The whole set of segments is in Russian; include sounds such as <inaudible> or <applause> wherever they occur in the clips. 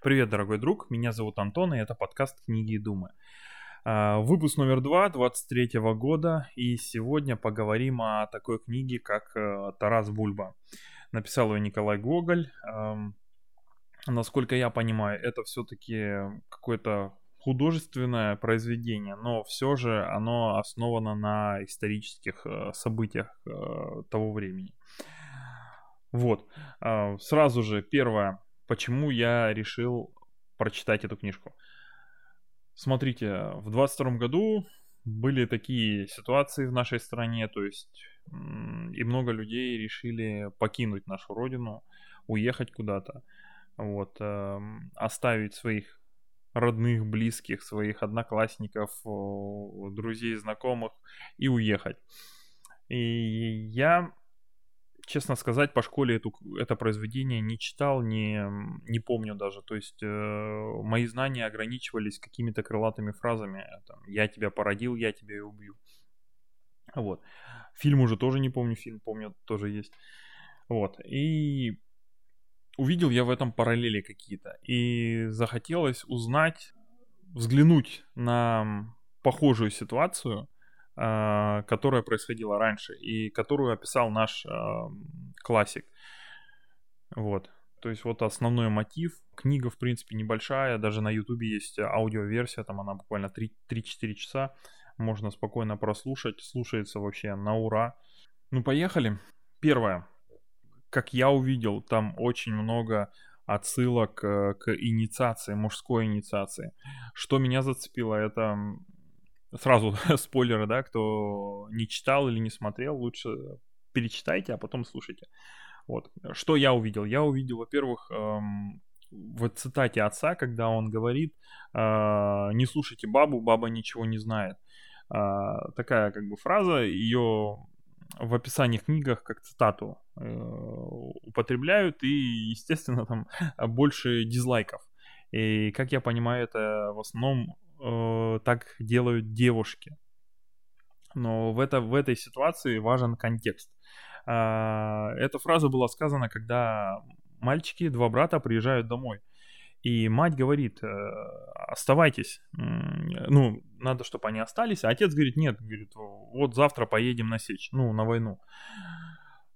Привет, дорогой друг, меня зовут Антон, и это подкаст «Книги и думы». А, выпуск номер два 23 года, и сегодня поговорим о такой книге, как э, «Тарас Бульба». Написал ее Николай Гоголь. Насколько я понимаю, это все-таки какое-то художественное произведение, но все же оно основано на исторических э, событиях э, того времени. Вот. А, сразу же первое, почему я решил прочитать эту книжку. Смотрите, в 22 году были такие ситуации в нашей стране, то есть и много людей решили покинуть нашу родину, уехать куда-то, вот, э, оставить своих родных, близких, своих одноклассников, друзей, знакомых и уехать. И я честно сказать, по школе эту, это произведение не читал, не, не помню даже. То есть э, мои знания ограничивались какими-то крылатыми фразами. Там, «Я тебя породил, я тебя и убью». Вот. Фильм уже тоже не помню, фильм помню, тоже есть. Вот. И увидел я в этом параллели какие-то. И захотелось узнать, взглянуть на похожую ситуацию – которая происходила раньше и которую описал наш а, классик. Вот. То есть вот основной мотив. Книга, в принципе, небольшая. Даже на ютубе есть аудиоверсия. Там она буквально 3-4 часа. Можно спокойно прослушать. Слушается вообще на ура. Ну, поехали. Первое. Как я увидел, там очень много отсылок э, к инициации, мужской инициации. Что меня зацепило, это сразу <laughs> спойлеры, да, кто не читал или не смотрел, лучше перечитайте, а потом слушайте. Вот. Что я увидел? Я увидел, во-первых, эм, в цитате отца, когда он говорит, э, не слушайте бабу, баба ничего не знает. Э, такая как бы фраза, ее в описании книгах как цитату э, употребляют, и, естественно, там <laughs> больше дизлайков. И, как я понимаю, это в основном э, так делают девушки. Но в, это, в этой ситуации важен контекст. Э, эта фраза была сказана, когда мальчики, два брата приезжают домой. И мать говорит, э, оставайтесь, ну, надо, чтобы они остались. А отец говорит, нет, говорит, вот завтра поедем на сечь, ну, на войну.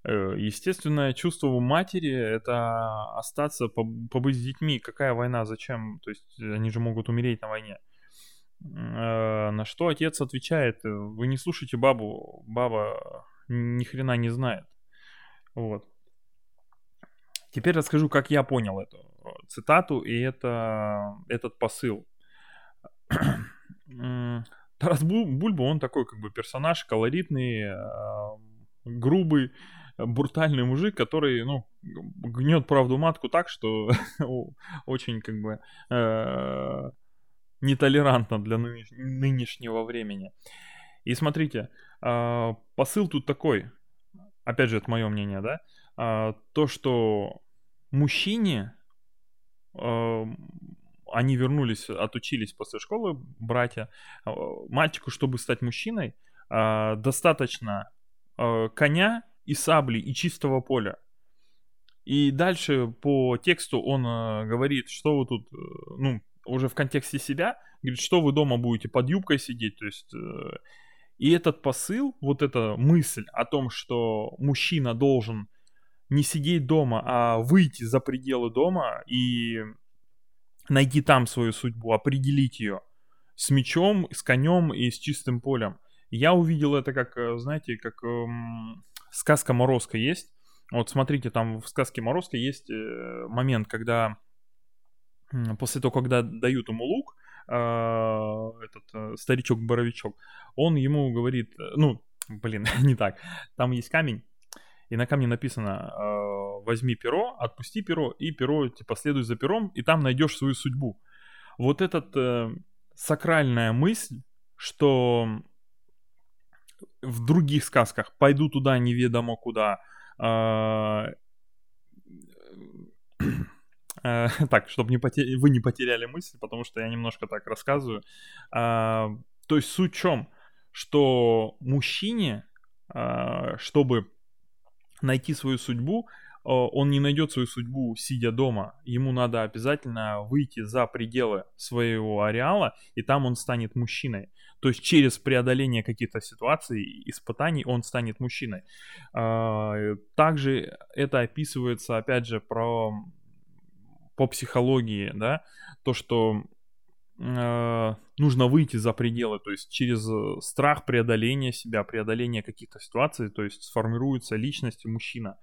Э, естественное чувство у матери это остаться, побыть с детьми. Какая война, зачем? То есть они же могут умереть на войне. Э, на что отец отвечает, вы не слушайте бабу, баба ни хрена не знает. Вот. Теперь расскажу, как я понял эту цитату и это, этот посыл. <clears throat> Тарас Бульба, он такой как бы персонаж колоритный, э, грубый, брутальный мужик, который, ну, гнет правду матку так, что <laughs> очень как бы э, нетолерантно для нынешнего времени. И смотрите, а, посыл тут такой, опять же, это мое мнение, да, а, то, что мужчине, а, они вернулись, отучились после школы, братья, мальчику, чтобы стать мужчиной, достаточно коня и сабли и чистого поля. И дальше по тексту он говорит, что вы тут, э, ну, уже в контексте себя, говорит, что вы дома будете под юбкой сидеть, то есть... Э, и этот посыл, вот эта мысль о том, что мужчина должен не сидеть дома, а выйти за пределы дома и найти там свою судьбу, определить ее с мечом, с конем и с чистым полем. Я увидел это как, э, знаете, как эм, сказка Морозко есть. Вот смотрите, там в сказке Морозко есть э, момент, когда после того, когда дают ему лук, а, этот э, старичок-боровичок, он ему говорит, э, ну, блин, <laughs> не так, там есть камень, и на камне написано а, возьми перо, отпусти перо, и перо, типа, следуй за пером, и там найдешь свою судьбу. Вот этот э, сакральная мысль, что в других сказках пойду туда неведомо куда, Э, <laughs> так, чтобы не потер... вы не потеряли мысль, потому что я немножко так рассказываю. А, то есть суть в чем? Что мужчине, а, чтобы найти свою судьбу, он не найдет свою судьбу, сидя дома. Ему надо обязательно выйти за пределы своего ареала, и там он станет мужчиной. То есть через преодоление каких-то ситуаций, испытаний он станет мужчиной. А, также это описывается, опять же, про по психологии, да, то, что э, нужно выйти за пределы, то есть через страх преодоления себя, преодоления каких-то ситуаций, то есть сформируется личность мужчина,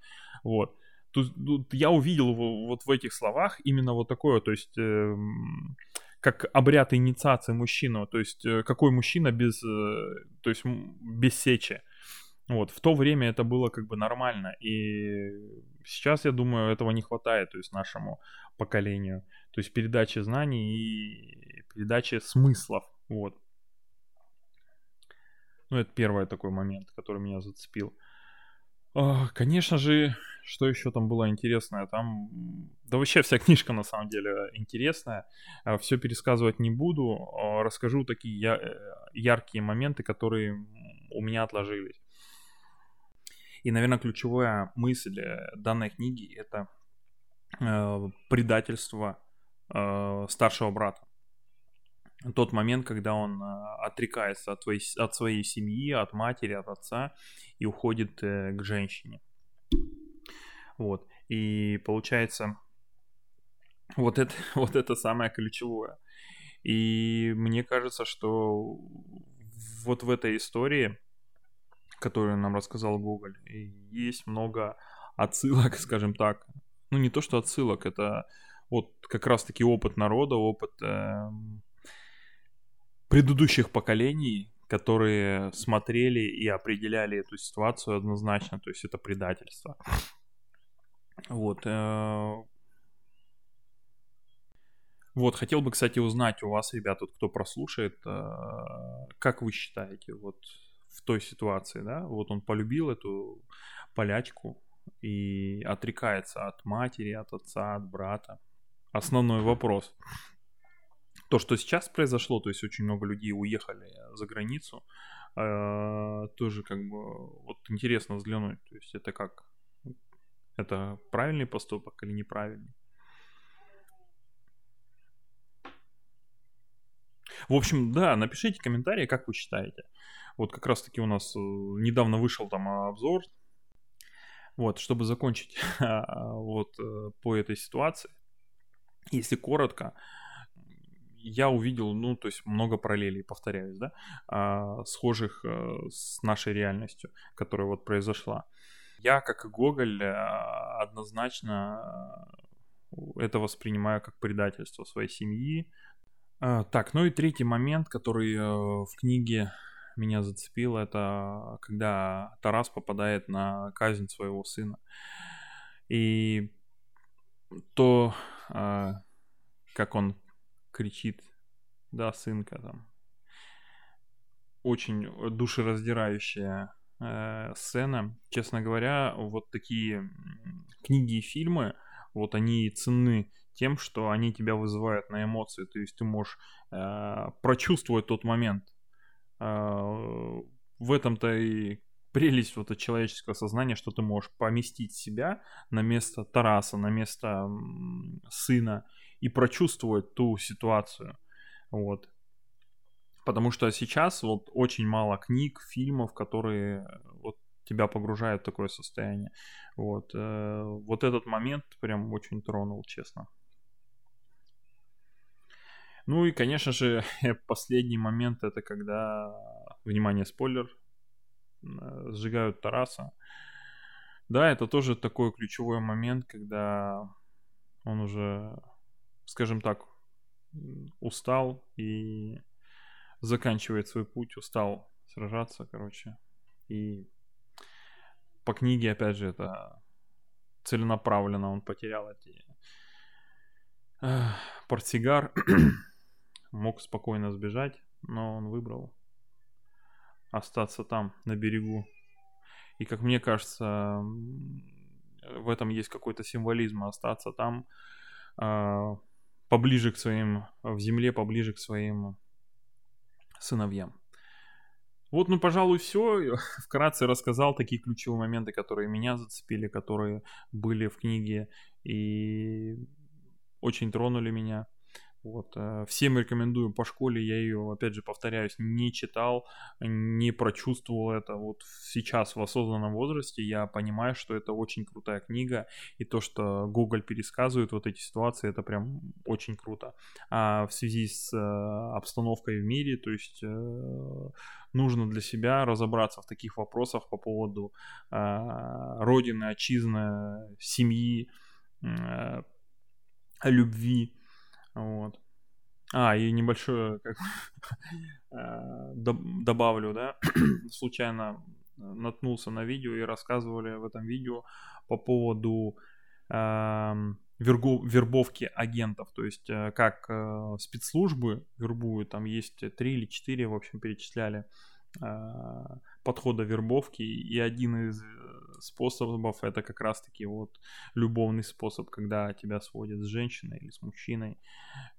вот. Тут, тут я увидел вот в этих словах именно вот такое, то есть э, как обряд инициации мужчины, то есть э, какой мужчина без, э, то есть без сечи. Вот, в то время это было как бы нормально, и сейчас, я думаю, этого не хватает, то есть нашему поколению, то есть передачи знаний и передачи смыслов, вот. Ну, это первый такой момент, который меня зацепил. Конечно же, что еще там было интересное? Там, да вообще вся <laughs> книжка на самом деле интересная. А, Все пересказывать не буду. А, расскажу такие э, яркие моменты, которые у меня отложились. И, наверное, ключевая мысль э, данной книги это э, предательство э, старшего брата. Тот момент, когда он э, отрекается от своей, от своей семьи, от матери, от отца и уходит э, к женщине. Вот. И получается, вот это, <laughs> вот это самое ключевое. И мне кажется, что вот в этой истории, которую нам рассказал Гоголь, есть много отсылок, <laughs> скажем так. Ну, не то, что отсылок, это вот как раз-таки опыт народа, опыт э, предыдущих поколений, которые смотрели и определяли эту ситуацию однозначно, то есть это предательство. Вот. Э, вот, хотел бы, кстати, узнать у вас, ребят, вот, кто прослушает, э, как вы считаете, вот в той ситуации, да, вот он полюбил эту полячку и отрекается от матери, от отца, от брата. Основной вопрос. То, что сейчас произошло, то есть очень много людей уехали за границу, э, тоже как бы вот интересно взглянуть, то есть это как это правильный поступок или неправильный? В общем, да, напишите комментарии, как вы считаете. Вот как раз таки у нас э, недавно вышел там обзор. Вот, чтобы закончить <laughs> вот э, по этой ситуации. Если коротко, я увидел, ну, то есть много параллелей, повторяюсь, да, а, схожих э, с нашей реальностью, которая вот произошла. Я, как и Гоголь, э, однозначно это воспринимаю как предательство своей семьи. А, так, ну и третий момент, который э, в книге меня зацепил, это когда Тарас попадает на казнь своего сына. И то, как он кричит, да, сынка там, очень душераздирающая э, сцена. Честно говоря, вот такие книги и фильмы, вот они ценны тем, что они тебя вызывают на эмоции. То есть ты можешь э, прочувствовать тот момент. Э, в этом-то и прелесть вот от человеческого сознания, что ты можешь поместить себя на место Тараса, на место сына и прочувствовать ту ситуацию. Вот. Потому что сейчас вот очень мало книг, фильмов, которые э, вот тебя погружают в такое состояние. Вот, э, вот этот момент прям очень тронул, честно. Ну и, конечно же, <laughs> последний момент это когда, внимание, спойлер, э, сжигают Тараса. Да, это тоже такой ключевой момент, когда он уже, скажем так, устал и заканчивает свой путь, устал сражаться, короче. И по книге, опять же, это целенаправленно он потерял эти э, портсигар, <clears throat> мог спокойно сбежать, но он выбрал остаться там, на берегу. И, как мне кажется, в этом есть какой-то символизм, остаться там, э, поближе к своим, в земле, поближе к своим сыновьям. Вот, ну, пожалуй, все. <laughs> Вкратце рассказал такие ключевые моменты, которые меня зацепили, которые были в книге и очень тронули меня. Вот. Э, всем рекомендую по школе, я ее, опять же, повторяюсь, не читал, не прочувствовал это. Вот сейчас в осознанном возрасте я понимаю, что это очень крутая книга, и то, что Google пересказывает вот эти ситуации, это прям очень круто. А в связи с э, обстановкой в мире, то есть э, нужно для себя разобраться в таких вопросах по поводу родины, отчизны, семьи, любви, вот. А, и небольшое, как <laughs> э, добавлю, да, <clears throat> случайно наткнулся на видео и рассказывали в этом видео по поводу э, вербовки агентов, то есть э, как э, спецслужбы вербуют, там есть три или четыре, в общем, перечисляли подхода вербовки, и один из способов это как раз-таки вот любовный способ, когда тебя сводят с женщиной или с мужчиной,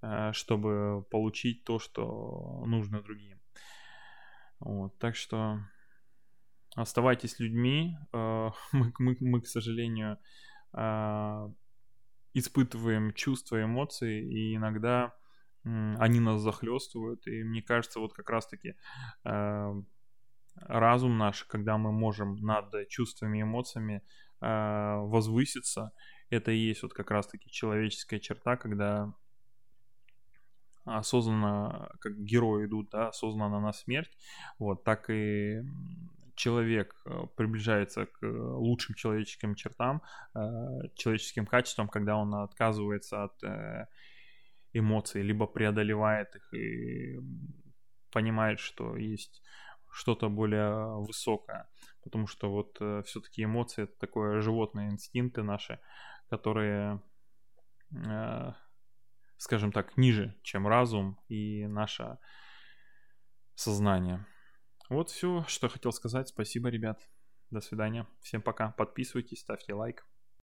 э, чтобы получить то, что нужно другим. Вот, так что оставайтесь людьми. Э, <laughs> мы, мы, мы к сожалению, э, испытываем чувства, эмоции, и иногда они нас захлестывают. И мне кажется, вот как раз-таки разум наш, когда мы можем над чувствами и эмоциями э, возвыситься, это и есть вот как раз-таки человеческая черта, когда осознанно, как герои идут, да, осознанно на смерть, вот, так и человек э, приближается к лучшим человеческим чертам, э, человеческим качествам, когда он отказывается от э, эмоций, либо преодолевает их и понимает, что есть что-то более высокое. Потому что вот э, все-таки эмоции это такое животные инстинкты наши, которые, э, скажем так, ниже, чем разум и наше сознание. Вот все, что хотел сказать. Спасибо, ребят. До свидания. Всем пока. Подписывайтесь, ставьте лайк.